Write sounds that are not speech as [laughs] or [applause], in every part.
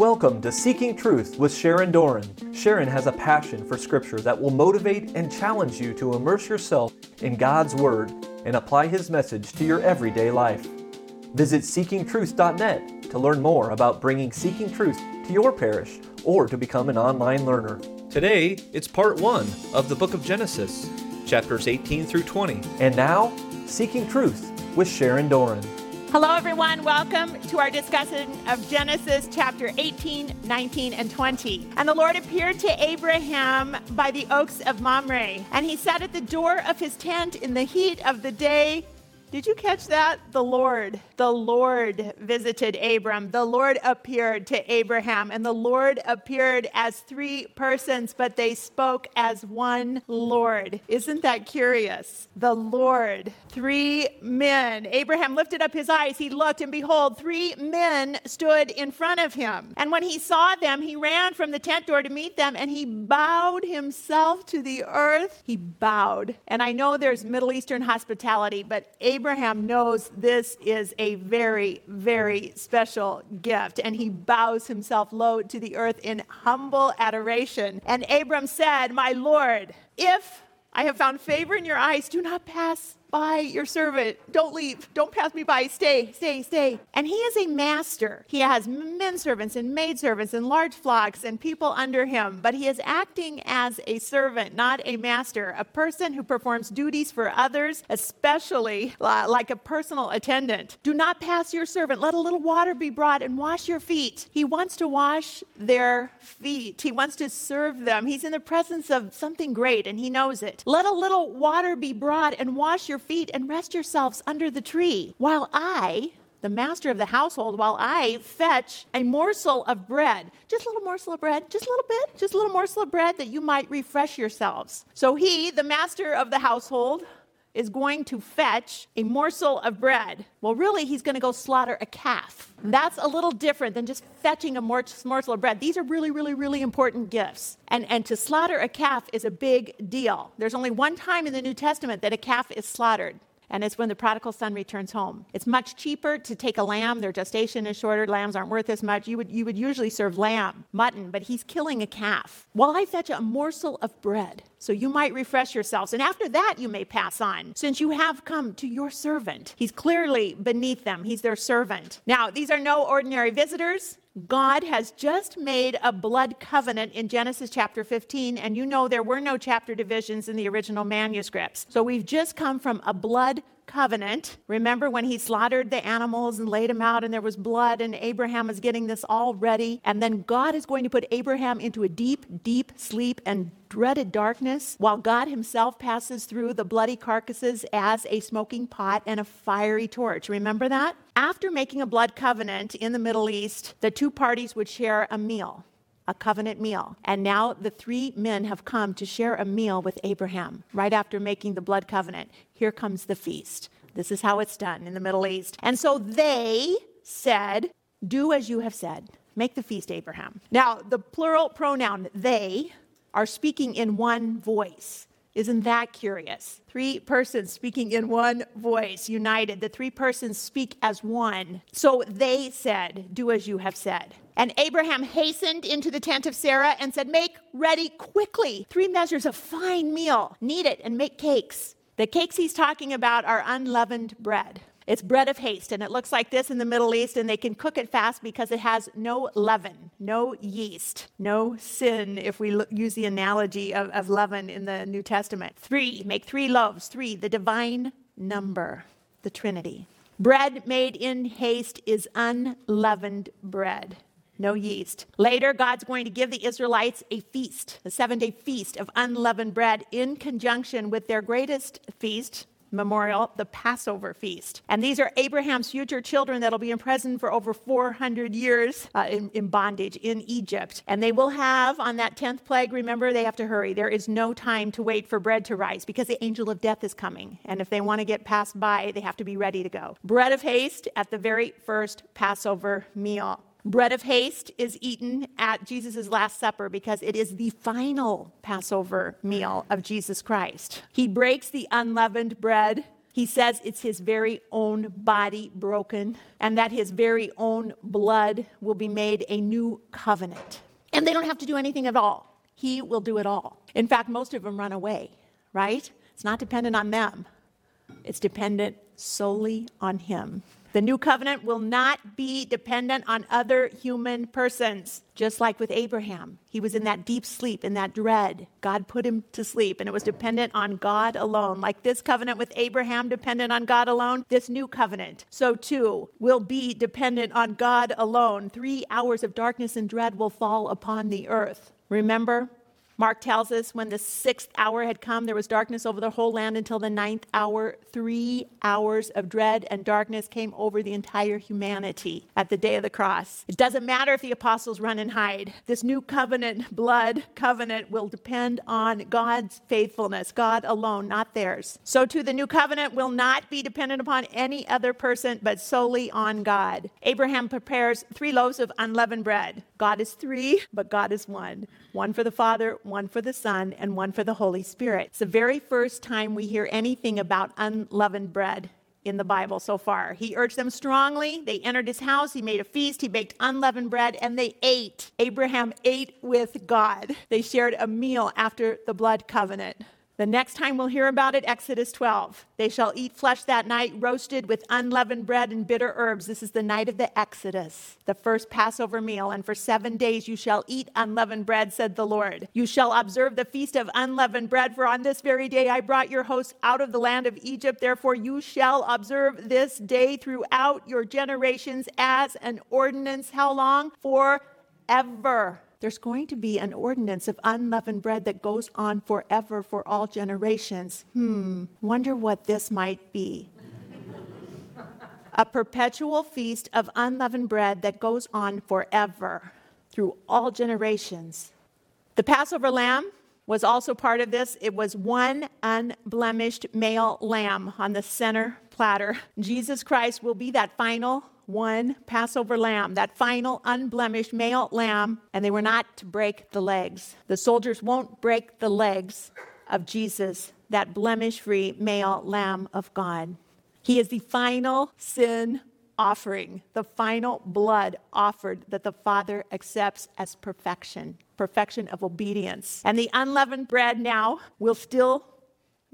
Welcome to Seeking Truth with Sharon Doran. Sharon has a passion for Scripture that will motivate and challenge you to immerse yourself in God's Word and apply His message to your everyday life. Visit seekingtruth.net to learn more about bringing Seeking Truth to your parish or to become an online learner. Today, it's part one of the book of Genesis, chapters 18 through 20. And now, Seeking Truth with Sharon Doran. Hello, everyone. Welcome to our discussion of Genesis chapter 18, 19, and 20. And the Lord appeared to Abraham by the oaks of Mamre, and he sat at the door of his tent in the heat of the day did you catch that? The Lord, the Lord visited Abram. The Lord appeared to Abraham, and the Lord appeared as three persons, but they spoke as one Lord. Isn't that curious? The Lord, three men. Abraham lifted up his eyes. He looked, and behold, three men stood in front of him. And when he saw them, he ran from the tent door to meet them, and he bowed himself to the earth. He bowed. And I know there's Middle Eastern hospitality, but Abraham Abraham knows this is a very, very special gift, and he bows himself low to the earth in humble adoration. And Abram said, My Lord, if I have found favor in your eyes, do not pass by your servant. Don't leave. Don't pass me by. Stay, stay, stay. And he is a master. He has men servants and maid servants and large flocks and people under him, but he is acting as a servant, not a master, a person who performs duties for others, especially uh, like a personal attendant. Do not pass your servant. Let a little water be brought and wash your feet. He wants to wash their feet. He wants to serve them. He's in the presence of something great and he knows it. Let a little water be brought and wash your feet and rest yourselves under the tree, while I, the master of the household, while I fetch a morsel of bread, just a little morsel of bread, just a little bit, just a little morsel of bread that you might refresh yourselves. So he, the master of the household, is going to fetch a morsel of bread. Well, really, he's going to go slaughter a calf. That's a little different than just fetching a morsel of bread. These are really, really, really important gifts. And, and to slaughter a calf is a big deal. There's only one time in the New Testament that a calf is slaughtered and it's when the prodigal son returns home. It's much cheaper to take a lamb. Their gestation is shorter. Lambs aren't worth as much. You would, you would usually serve lamb, mutton, but he's killing a calf. While I fetch a morsel of bread, so you might refresh yourselves. And after that, you may pass on, since you have come to your servant. He's clearly beneath them, he's their servant. Now, these are no ordinary visitors. God has just made a blood covenant in Genesis chapter 15, and you know there were no chapter divisions in the original manuscripts. So we've just come from a blood covenant. Remember when he slaughtered the animals and laid them out, and there was blood, and Abraham is getting this all ready. And then God is going to put Abraham into a deep, deep sleep and dreaded darkness while God himself passes through the bloody carcasses as a smoking pot and a fiery torch. Remember that? After making a blood covenant in the Middle East, the two parties would share a meal a covenant meal. And now the three men have come to share a meal with Abraham right after making the blood covenant. Here comes the feast. This is how it's done in the Middle East. And so they said, Do as you have said. Make the feast, Abraham. Now, the plural pronoun they are speaking in one voice. Isn't that curious? Three persons speaking in one voice, united. The three persons speak as one. So they said, Do as you have said. And Abraham hastened into the tent of Sarah and said, Make ready quickly three measures of fine meal, knead it, and make cakes. The cakes he's talking about are unleavened bread. It's bread of haste, and it looks like this in the Middle East, and they can cook it fast because it has no leaven, no yeast, no sin, if we use the analogy of, of leaven in the New Testament. Three, make three loaves. Three, the divine number, the Trinity. Bread made in haste is unleavened bread no yeast. Later, God's going to give the Israelites a feast, a seven day feast of unleavened bread in conjunction with their greatest feast, memorial, the Passover feast. And these are Abraham's future children that'll be imprisoned for over 400 years uh, in, in bondage in Egypt. And they will have on that 10th plague, remember, they have to hurry. There is no time to wait for bread to rise because the angel of death is coming. And if they want to get passed by, they have to be ready to go. Bread of haste at the very first Passover meal. Bread of haste is eaten at Jesus' Last Supper because it is the final Passover meal of Jesus Christ. He breaks the unleavened bread He says it's his very own body broken and that his very own blood will be made a new covenant. And they don't have to do anything at all. He will do it all. In fact, most of them run away, right? It's not dependent on them, it's dependent solely on him. The new covenant will not be dependent on other human persons, just like with Abraham. He was in that deep sleep, in that dread. God put him to sleep, and it was dependent on God alone. Like this covenant with Abraham dependent on God alone, this new covenant, so too, will be dependent on God alone. Three hours of darkness and dread will fall upon the earth. Remember, Mark tells us when the sixth hour had come, there was darkness over the whole land until the ninth hour. Three hours of dread and darkness came over the entire humanity at the day of the cross. It doesn't matter if the apostles run and hide. This new covenant, blood covenant, will depend on God's faithfulness, God alone, not theirs. So, too, the new covenant will not be dependent upon any other person, but solely on God. Abraham prepares three loaves of unleavened bread. God is three, but God is one one for the Father, one for the Son, and one for the Holy Spirit. It's the very first time we hear anything about unleavened bread in the Bible so far. He urged them strongly. They entered his house. He made a feast. He baked unleavened bread and they ate. Abraham ate with God. They shared a meal after the blood covenant. The next time we'll hear about it, Exodus 12. They shall eat flesh that night, roasted with unleavened bread and bitter herbs. This is the night of the Exodus, the first Passover meal. And for seven days you shall eat unleavened bread, said the Lord. You shall observe the feast of unleavened bread, for on this very day I brought your hosts out of the land of Egypt. Therefore you shall observe this day throughout your generations as an ordinance. How long? Forever there's going to be an ordinance of unleavened bread that goes on forever for all generations. Hmm, wonder what this might be. a perpetual feast of unleavened bread that goes on forever through all generations. The Passover lamb was also part of this. It was one unblemished male lamb on the center platter. Jesus Christ will be that final one Passover lamb, that final unblemished male lamb, and they were not to break the legs. The soldiers won't break the legs of Jesus, that blemish free male lamb of God. He is the final sin offering, the final blood offered that the Father accepts as perfection, perfection of obedience. And the unleavened bread now will still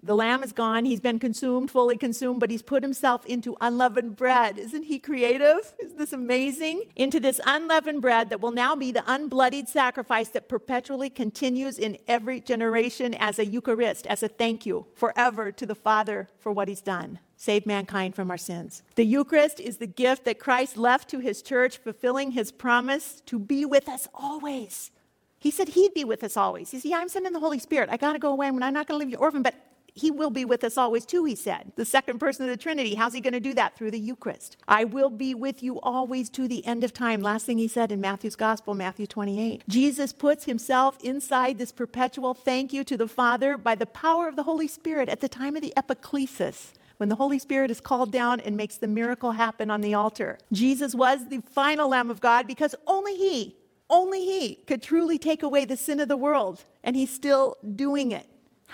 the lamb is gone. He's been consumed, fully consumed, but he's put himself into unleavened bread. Isn't he creative? Isn't this amazing? Into this unleavened bread that will now be the unbloodied sacrifice that perpetually continues in every generation as a Eucharist, as a thank you forever to the Father for what he's done. Save mankind from our sins. The Eucharist is the gift that Christ left to his church, fulfilling his promise to be with us always. He said he'd be with us always. He said, Yeah, I'm sending the Holy Spirit. I got to go away. I'm not going to leave you orphan, but he will be with us always too, he said. The second person of the Trinity. How's he going to do that? Through the Eucharist. I will be with you always to the end of time. Last thing he said in Matthew's Gospel, Matthew 28. Jesus puts himself inside this perpetual thank you to the Father by the power of the Holy Spirit at the time of the epiclesis when the Holy Spirit is called down and makes the miracle happen on the altar. Jesus was the final Lamb of God because only He, only He could truly take away the sin of the world, and He's still doing it.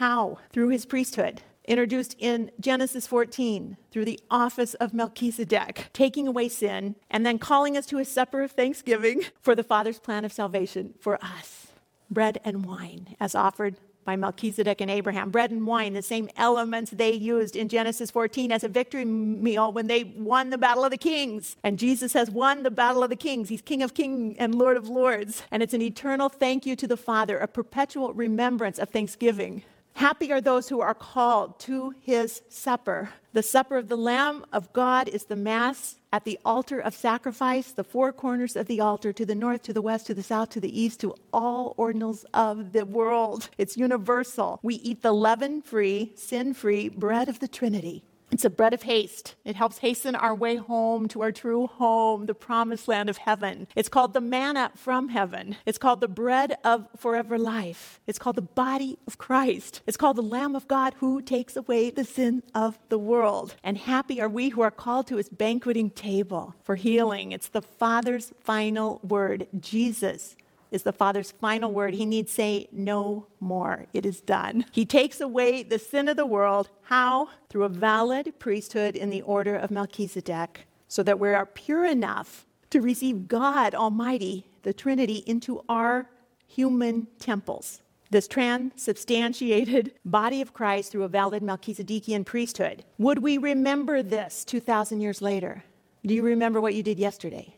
How? Through his priesthood. Introduced in Genesis 14 through the office of Melchizedek, taking away sin, and then calling us to a supper of thanksgiving for the Father's plan of salvation for us. Bread and wine, as offered by Melchizedek and Abraham. Bread and wine, the same elements they used in Genesis 14 as a victory meal when they won the battle of the kings. And Jesus has won the battle of the kings. He's King of kings and Lord of lords. And it's an eternal thank you to the Father, a perpetual remembrance of thanksgiving. Happy are those who are called to his supper. The supper of the Lamb of God is the Mass at the altar of sacrifice, the four corners of the altar, to the north, to the west, to the south, to the east, to all ordinals of the world. It's universal. We eat the leaven free, sin free bread of the Trinity. It's a bread of haste. It helps hasten our way home to our true home, the promised land of heaven. It's called the manna from heaven. It's called the bread of forever life. It's called the body of Christ. It's called the Lamb of God who takes away the sin of the world. And happy are we who are called to his banqueting table for healing. It's the Father's final word. Jesus is the Father's final word. He needs say no more. It is done. He takes away the sin of the world. How? Through a valid priesthood in the order of Melchizedek, so that we are pure enough to receive God Almighty, the Trinity, into our human temples. This transubstantiated body of Christ through a valid Melchizedekian priesthood. Would we remember this 2,000 years later? Do you remember what you did yesterday?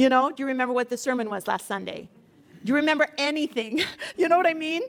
You know, do you remember what the sermon was last Sunday? Do you remember anything? [laughs] you know what I mean?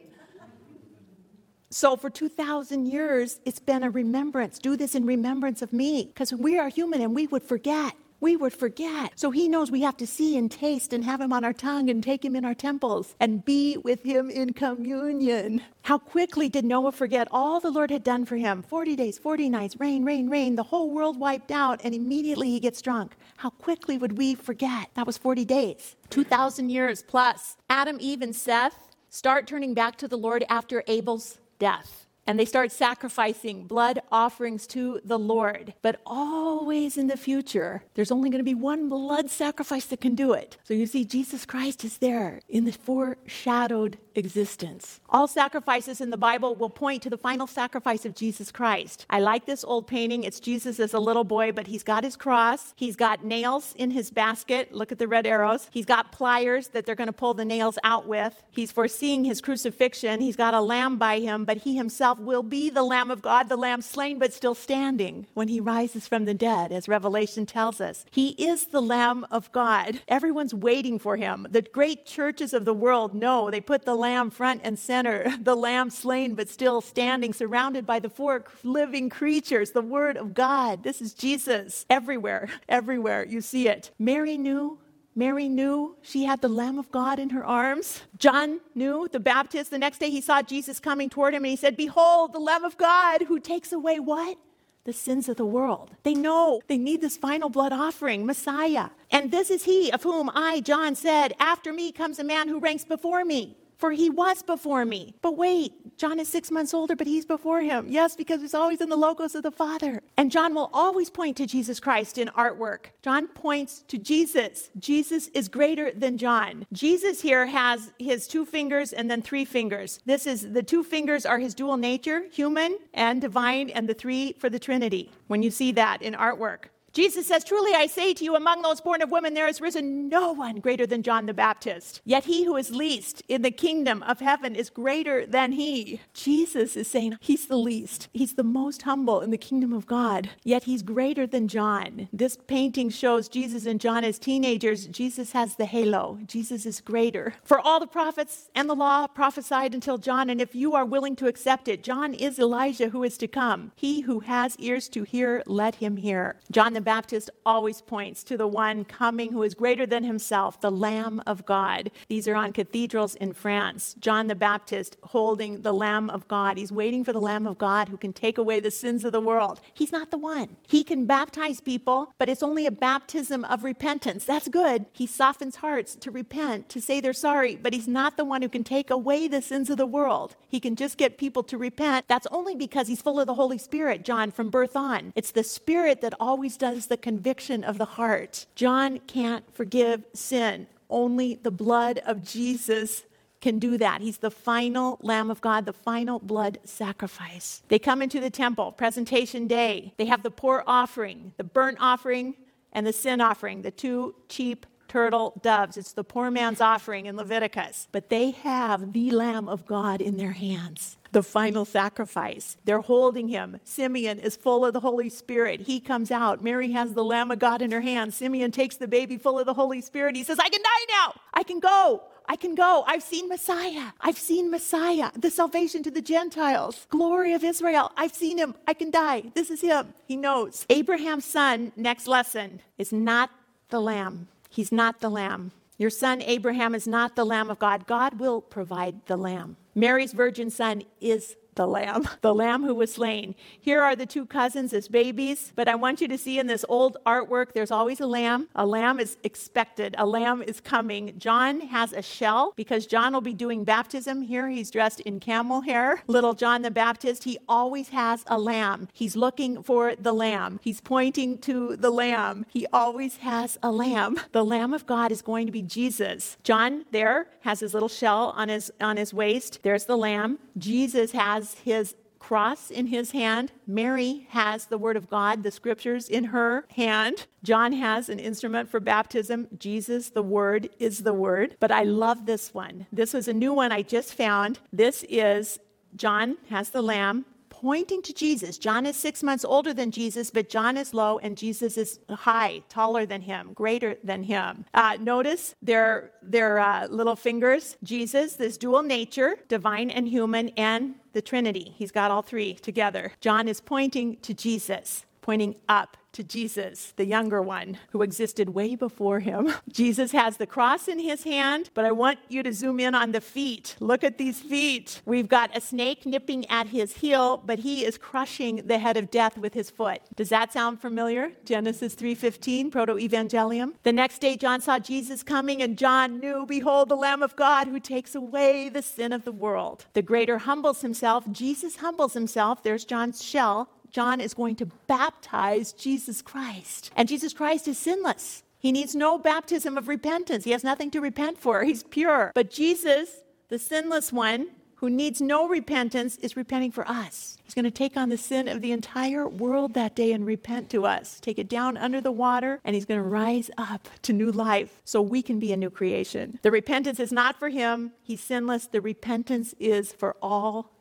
So, for 2,000 years, it's been a remembrance. Do this in remembrance of me, because we are human and we would forget we would forget. So he knows we have to see and taste and have him on our tongue and take him in our temples and be with him in communion. How quickly did Noah forget all the Lord had done for him? 40 days, 40 nights, rain, rain, rain, the whole world wiped out, and immediately he gets drunk. How quickly would we forget? That was 40 days, 2,000 years plus. Adam, Eve, and Seth start turning back to the Lord after Abel's death and they start sacrificing blood offerings to the Lord. But always in the future, there's only going to be one blood sacrifice that can do it. So you see, Jesus Christ is there in the foreshadowed existence. All sacrifices in the Bible will point to the final sacrifice of Jesus Christ. I like this old painting. It's Jesus as a little boy, but he's got his cross. He's got nails in his basket. Look at the red arrows. He's got pliers that they're going to pull the nails out with. He's foreseeing his crucifixion. He's got a lamb by him, but he himself will be the Lamb of God, the Lamb slain but still standing when he rises from the dead, as Revelation tells us. He is the Lamb of God. Everyone's waiting for him. The great churches of the world know they put the Lamb front and center, [laughs] the Lamb slain but still standing, surrounded by the four living creatures, the Word of God. This is Jesus everywhere, everywhere. You see it. Mary knew Mary knew she had the Lamb of God in her arms. John knew, the Baptist, the next day he saw Jesus coming toward him and he said, Behold, the Lamb of God who takes away what? The sins of the world. They know they need this final blood offering, Messiah. And this is he of whom I, John, said, After me comes a man who ranks before me for he was before me. But wait, John is six months older, but he's before him. Yes, because he's always in the logos of the Father. And John will always point to Jesus Christ in artwork. John points to Jesus. Jesus is greater than John. Jesus here has his two fingers and then three fingers. This is the two fingers are his dual nature, human and divine, and the three for the Trinity. When you see that in artwork. Jesus says, Truly I say to you, among those born of women, there has risen no one greater than John the Baptist. Yet he who is least in the kingdom of heaven is greater than he. Jesus is saying he's the least. He's the most humble in the kingdom of God. Yet he's greater than John. This painting shows Jesus and John as teenagers. Jesus has the halo. Jesus is greater. For all the prophets and the law prophesied until John, and if you are willing to accept it, John is Elijah who is to come. He who has ears to hear, let him hear. John the the Baptist always points to the one coming who is greater than himself, the Lamb of God. These are on cathedrals in France. John the Baptist holding the Lamb of God. He's waiting for the Lamb of God who can take away the sins of the world. He's not the one. He can baptize people, but it's only a baptism of repentance. That's good. He softens hearts to repent, to say they're sorry, but he's not the one who can take away the sins of the world. He can just get people to repent. That's only because he's full of the Holy Spirit, John, from birth on. It's the Spirit that always does the conviction of the heart. John can't forgive sin. Only the blood of Jesus can do that. He's the final Lamb of God, the final blood sacrifice. They come into the temple, presentation day. They have the poor offering, the burnt offering, and the sin offering, the two cheap turtle doves. It's the poor man's offering in Leviticus. But they have the Lamb of God in their hands the final sacrifice. They're holding him. Simeon is full of the Holy Spirit. He comes out. Mary has the Lamb of God in her hand. Simeon takes the baby full of the Holy Spirit. He says, I can die now. I can go. I can go. I've seen Messiah. I've seen Messiah, the salvation to the Gentiles, glory of Israel. I've seen him. I can die. This is him. He knows. Abraham's son, next lesson, is not the lamb. He's not the lamb. Your son Abraham is not the lamb of God. God will provide the lamb. Mary's virgin son is the lamb, [laughs] the lamb who was slain. Here are the two cousins as babies, but I want you to see in this old artwork, there's always a lamb. A lamb is expected, a lamb is coming. John has a shell because John will be doing baptism. Here he's dressed in camel hair. Little John the Baptist, he always has a lamb. He's looking for the lamb, he's pointing to the lamb. He always has a lamb. The Lamb of God is going to be Jesus. John there has his little shell on his on his waist. There's the lamb. Jesus has his cross in his hand. Mary has the Word of God, the scriptures in her hand. John has an instrument for baptism. Jesus, the Word, is the Word. But I love this one. This was a new one I just found. This is John has the lamb pointing to Jesus. John is six months older than Jesus, but John is low and Jesus is high, taller than him, greater than him. Uh, notice their, their uh, little fingers. Jesus, this dual nature, divine and human, and the Trinity. He's got all three together. John is pointing to Jesus, pointing up to Jesus, the younger one, who existed way before him. [laughs] Jesus has the cross in his hand, but I want you to zoom in on the feet. Look at these feet. We've got a snake nipping at his heel, but he is crushing the head of death with his foot. Does that sound familiar? Genesis 3:15, proto-evangelium. The next day John saw Jesus coming and John knew, behold the lamb of God who takes away the sin of the world. The greater humbles himself, Jesus humbles himself. There's John's shell John is going to baptize Jesus Christ. And Jesus Christ is sinless. He needs no baptism of repentance. He has nothing to repent for. He's pure. But Jesus, the sinless one, who needs no repentance, is repenting for us. He's going to take on the sin of the entire world that day and repent to us, take it down under the water, and he's going to rise up to new life so we can be a new creation. The repentance is not for him, he's sinless. The repentance is for all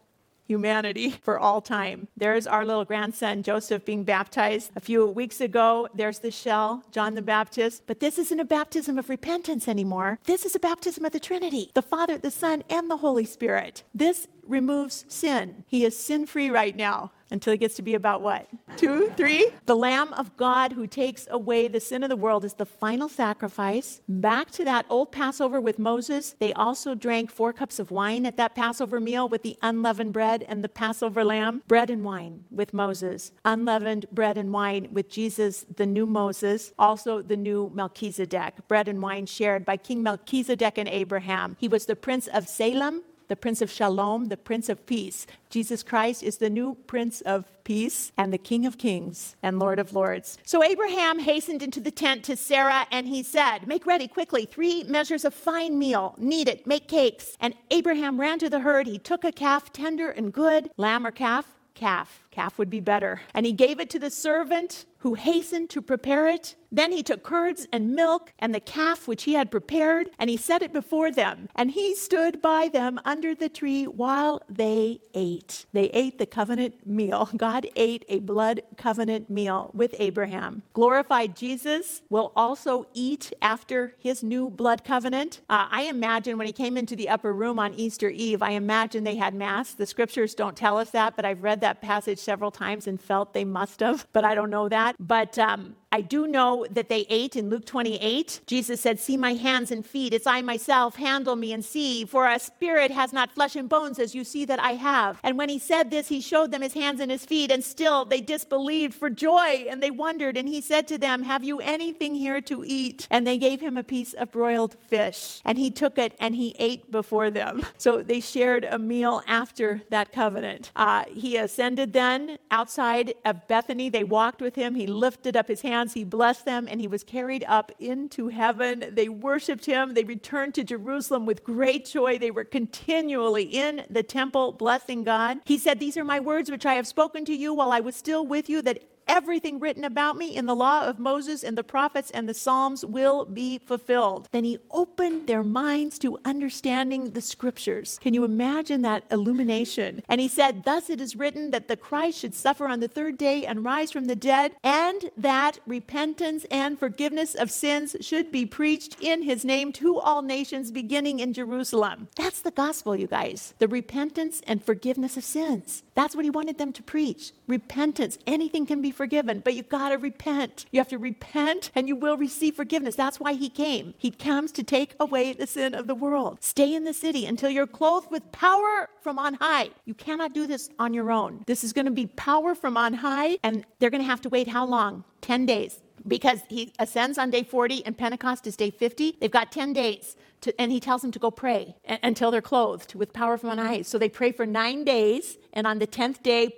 humanity for all time. There's our little grandson, Joseph, being baptized a few weeks ago. There's the shell, John the Baptist. But this isn't a baptism of repentance anymore. This is a baptism of the Trinity the Father, the Son, and the Holy Spirit. This removes sin. He is sin free right now until it gets to be about what? Two, three? The Lamb of God who takes away the sin of the world is the final sacrifice. Back to that old Passover with Moses, they also drank four cups of wine at that Passover meal with the unleavened bread and the Passover lamb. Bread and wine with Moses, unleavened bread and wine with Jesus, the new Moses, also the new Melchizedek. Bread and wine shared by King Melchizedek and Abraham. He was the prince of Salem the Prince of Shalom, the Prince of Peace. Jesus Christ is the new Prince of Peace and the King of Kings and Lord of Lords. So Abraham hastened into the tent to Sarah and he said, Make ready quickly three measures of fine meal, knead it, make cakes. And Abraham ran to the herd. He took a calf, tender and good, lamb or calf, calf. Calf would be better. And he gave it to the servant who hastened to prepare it. Then he took curds and milk and the calf which he had prepared, and he set it before them. And he stood by them under the tree while they ate. They ate the covenant meal. [laughs] God ate a blood covenant meal with Abraham. Glorified Jesus will also eat after his new blood covenant. Uh, I imagine when he came into the upper room on Easter Eve, I imagine they had Mass. The scriptures don't tell us that, but I've read that passage several times and felt they must have, but I don't know that But um, I do know that they ate in Luke 28. Jesus said, See my hands and feet. It's I myself. Handle me and see. For a spirit has not flesh and bones as you see that I have. And when he said this, he showed them his hands and his feet. And still they disbelieved for joy and they wondered. And he said to them, Have you anything here to eat? And they gave him a piece of broiled fish. And he took it and he ate before them. [laughs] So they shared a meal after that covenant. Uh, he ascended then outside of Bethany. They walked with him. He lifted up his hands he blessed them, and he was carried up into heaven. They worshiped him. They returned to Jerusalem with great joy. They were continually in the temple blessing God. He said, These are my words which I have spoken to you while I was still with you, that everything written about me in the law of Moses and the prophets and the Psalms will be fulfilled. Then he opened their minds to understanding the scriptures. Can you imagine that illumination? And he said, Thus it is written that the Christ should suffer on the third day and rise from the dead, and that repentance and forgiveness of sins should be preached in his name to all nations, beginning in Jerusalem. That's the gospel, you guys. The repentance and forgiveness of sins. That's what he wanted them to preach. Repentance. Anything can be forgiven, but you've got to repent. You have to repent and you will receive forgiveness. That's why he came. He comes to take away the sin of the world. Stay in the city until you're clothed with power from on high. You cannot do this on your own. This is going to be power from on high, and they're going to have to wait how long? 10 days. Because he ascends on day 40 and Pentecost is day 50. They've got 10 days. To, and he tells them to go pray until they're clothed with power from on high. So they pray for nine days, and on the 10th day,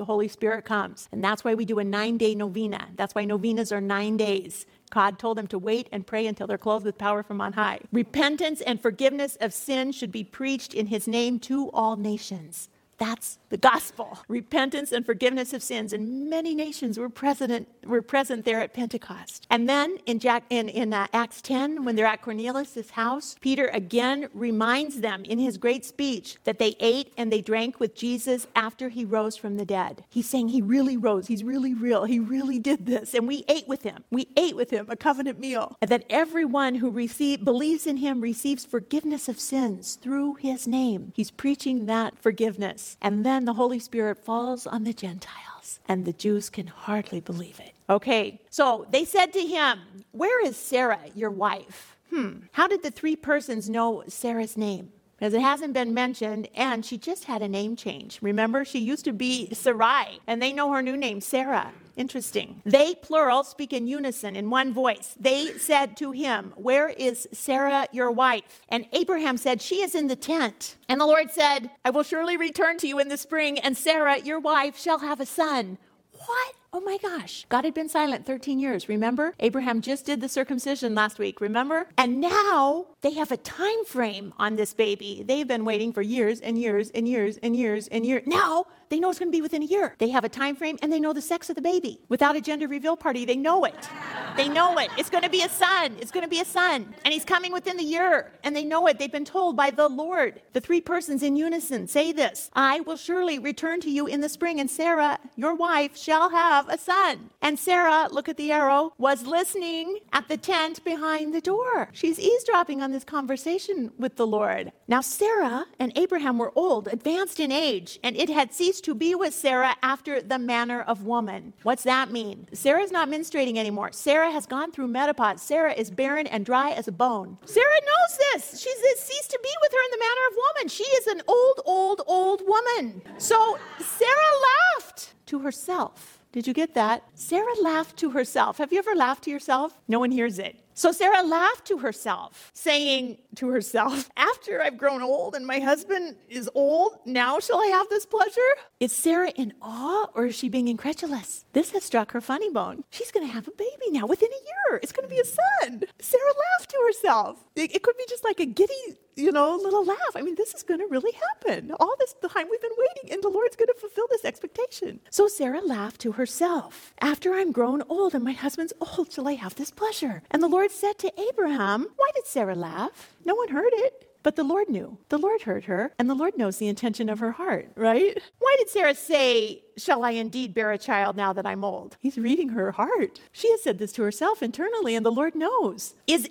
the Holy Spirit comes. And that's why we do a nine day novena. That's why novenas are nine days. God told them to wait and pray until they're clothed with power from on high. Repentance and forgiveness of sin should be preached in his name to all nations. That's the gospel. Repentance and forgiveness of sins. And many nations were present, were present there at Pentecost. And then in, Jack, in, in uh, Acts 10, when they're at Cornelius' house, Peter again reminds them in his great speech that they ate and they drank with Jesus after he rose from the dead. He's saying he really rose. He's really real. He really did this. And we ate with him. We ate with him a covenant meal. And that everyone who receive, believes in him receives forgiveness of sins through his name. He's preaching that forgiveness. And then the Holy Spirit falls on the Gentiles, and the Jews can hardly believe it. Okay, so they said to him, Where is Sarah, your wife? Hmm, how did the three persons know Sarah's name? because it hasn't been mentioned, and she just had a name change. Remember, she used to be Sarai, and they know her new name, Sarah. Interesting. They, plural, speak in unison, in one voice. They said to him, Where is Sarah, your wife? And Abraham said, She is in the tent. And the Lord said, I will surely return to you in the spring, and Sarah, your wife, shall have a son. What? Oh my gosh. God had been silent 13 years. Remember? Abraham just did the circumcision last week. Remember? And now they have a time frame on this baby. They've been waiting for years and years and years and years and years. Now they know it's going to be within a year. They have a time frame and they know the sex of the baby. Without a gender reveal party, they know it. They know it. It's going to be a son. It's going to be a son. And he's coming within the year. And they know it. They've been told by the Lord. The three persons in unison say this I will surely return to you in the spring, and Sarah, your wife, shall have a son. And Sarah, look at the arrow, was listening at the tent behind the door. She's eavesdropping on this conversation with the Lord. Now, Sarah and Abraham were old, advanced in age, and it had ceased to be with Sarah after the manner of woman. What's that mean? Sarah's not menstruating anymore. Sarah has gone through menopause. Sarah is barren and dry as a bone. Sarah knows this. She's ceased to be with her in the manner of woman. She is an old, old, old woman. So Sarah laughed to herself. Did you get that? Sarah laughed to herself. Have you ever laughed to yourself? No one hears it. So Sarah laughed to herself, saying to herself, After I've grown old and my husband is old, now shall I have this pleasure? Is Sarah in awe or is she being incredulous? This has struck her funny bone. She's going to have a baby now within a year. It's going to be a son. Sarah laughed to herself. It, it could be just like a giddy you know, little laugh. I mean, this is going to really happen. All this time we've been waiting, and the Lord's going to fulfill this expectation. So Sarah laughed to herself. After I'm grown old and my husband's old, shall I have this pleasure? And the Lord said to Abraham, Why did Sarah laugh? No one heard it. But the Lord knew. The Lord heard her, and the Lord knows the intention of her heart, right? Why did Sarah say, Shall I indeed bear a child now that I'm old? He's reading her heart. She has said this to herself internally, and the Lord knows. Is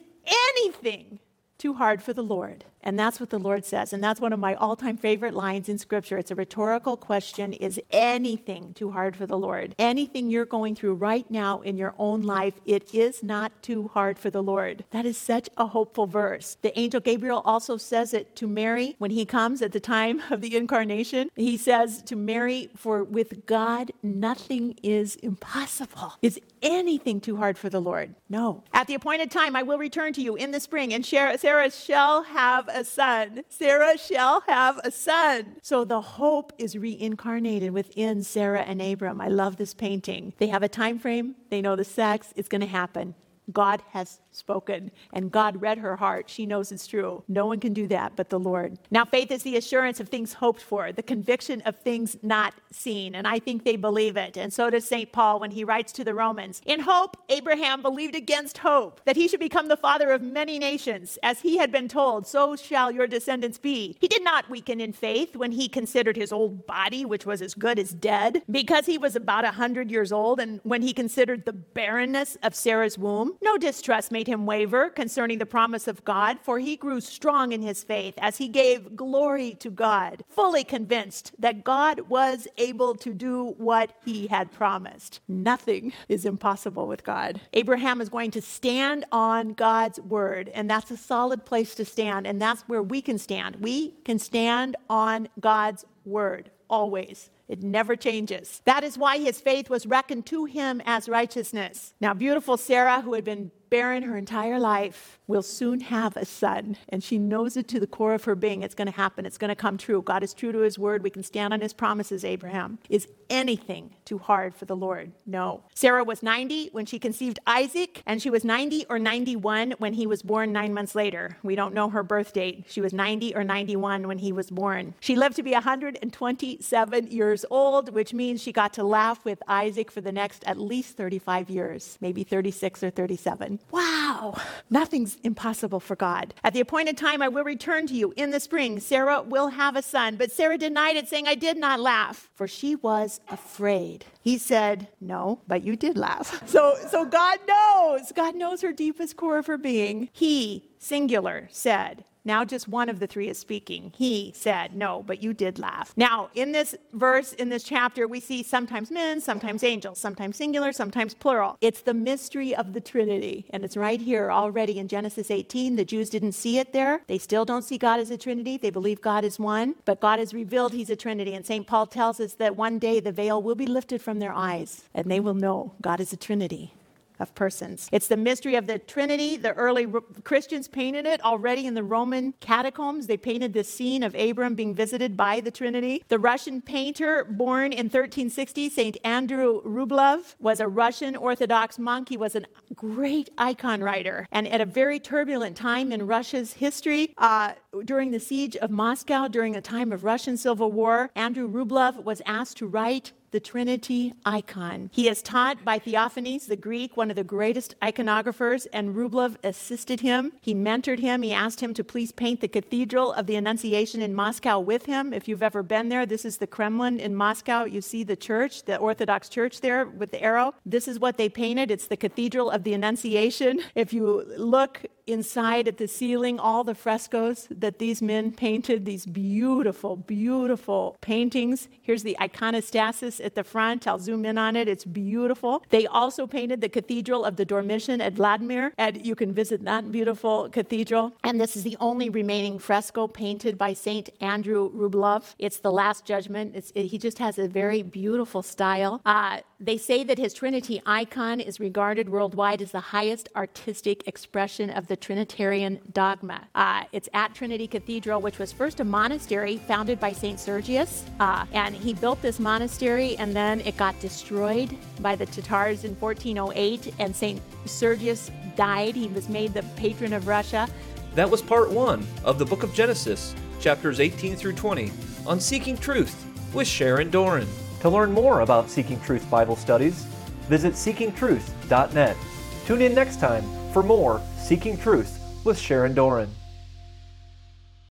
anything too hard for the Lord? And that's what the Lord says. And that's one of my all time favorite lines in Scripture. It's a rhetorical question Is anything too hard for the Lord? Anything you're going through right now in your own life, it is not too hard for the Lord. That is such a hopeful verse. The angel Gabriel also says it to Mary when he comes at the time [laughs] of the incarnation. He says to Mary, For with God, nothing is impossible. Is anything too hard for the Lord? No. At the appointed time, I will return to you in the spring, and Sarah shall have a son. Sarah shall have a son. So the hope is reincarnated within Sarah and Abram. I love this painting. They have a time frame, they know the sex, it's going to happen. God has spoken, and God read her heart. She knows it's true. No one can do that but the Lord. Now, faith is the assurance of things hoped for, the conviction of things not seen, and I think they believe it. And so does St. Paul when he writes to the Romans In hope, Abraham believed against hope that he should become the father of many nations. As he had been told, so shall your descendants be. He did not weaken in faith when he considered his old body, which was as good as dead, because he was about a hundred years old, and when he considered the barrenness of Sarah's womb. No distrust made him waver concerning the promise of God, for he grew strong in his faith as he gave glory to God, fully convinced that God was able to do what he had promised. Nothing is impossible with God. Abraham is going to stand on God's word, and that's a solid place to stand, and that's where we can stand. We can stand on God's word always. It never changes. That is why his faith was reckoned to him as righteousness. Now, beautiful Sarah, who had been barren her entire life, will soon have a son. And she knows it to the core of her being. It's going to happen. It's going to come true. God is true to his word. We can stand on his promises, Abraham. Is anything too hard for the Lord? No. Sarah was 90 when she conceived Isaac, and she was 90 or 91 when he was born nine months later. We don't know her birth date. She was 90 or 91 when he was born. She lived to be 127 years old, which means she got to laugh with Isaac for the next at least 35 years, maybe 36 or 37. Wow, nothing's impossible for God. At the appointed time, I will return to you in the spring. Sarah will have a son. But Sarah denied it, saying, I did not laugh, for she was afraid. He said, No, but you did laugh. [laughs] So, so God knows. God knows her deepest core of her being. He, singular, said, now, just one of the three is speaking. He said, No, but you did laugh. Now, in this verse, in this chapter, we see sometimes men, sometimes angels, sometimes singular, sometimes plural. It's the mystery of the Trinity. And it's right here already in Genesis 18. The Jews didn't see it there. They still don't see God as a Trinity. They believe God is one, but God has revealed He's a Trinity. And St. Paul tells us that one day the veil will be lifted from their eyes and they will know God is a Trinity of persons. It's the mystery of the Trinity. The early Christians painted it already in the Roman catacombs. They painted the scene of Abram being visited by the Trinity. The Russian painter, born in 1360, St. Andrew Rublev, was a Russian Orthodox monk. He was a great icon writer. And at a very turbulent time in Russia's history, uh, during the siege of Moscow, during a time of Russian civil war, Andrew Rublev was asked to write the Trinity icon. He is taught by Theophanes, the Greek, one of the greatest iconographers, and Rublev assisted him. He mentored him. He asked him to please paint the Cathedral of the Annunciation in Moscow with him. If you've ever been there, this is the Kremlin in Moscow. You see the church, the Orthodox church there with the arrow. This is what they painted. It's the Cathedral of the Annunciation. If you look inside at the ceiling all the frescoes that these men painted, these beautiful, beautiful paintings. Here's the iconostasis at the front. I'll zoom in on it. It's beautiful. They also painted the Cathedral of the Dormition at Vladimir, and you can visit that beautiful cathedral. And this is the only remaining fresco painted by St. Andrew Rublev. It's the Last Judgment. It, he just has a very beautiful style. Uh, they say that his Trinity icon is regarded worldwide as the highest artistic expression of the Trinitarian dogma. Uh, it's at Trinity Cathedral, which was first a monastery founded by St. Sergius. Uh, and he built this monastery, and then it got destroyed by the Tatars in 1408, and St. Sergius died. He was made the patron of Russia. That was part one of the book of Genesis, chapters 18 through 20, on Seeking Truth with Sharon Doran. To learn more about Seeking Truth Bible studies, visit seekingtruth.net. Tune in next time for more Seeking Truth with Sharon Doran.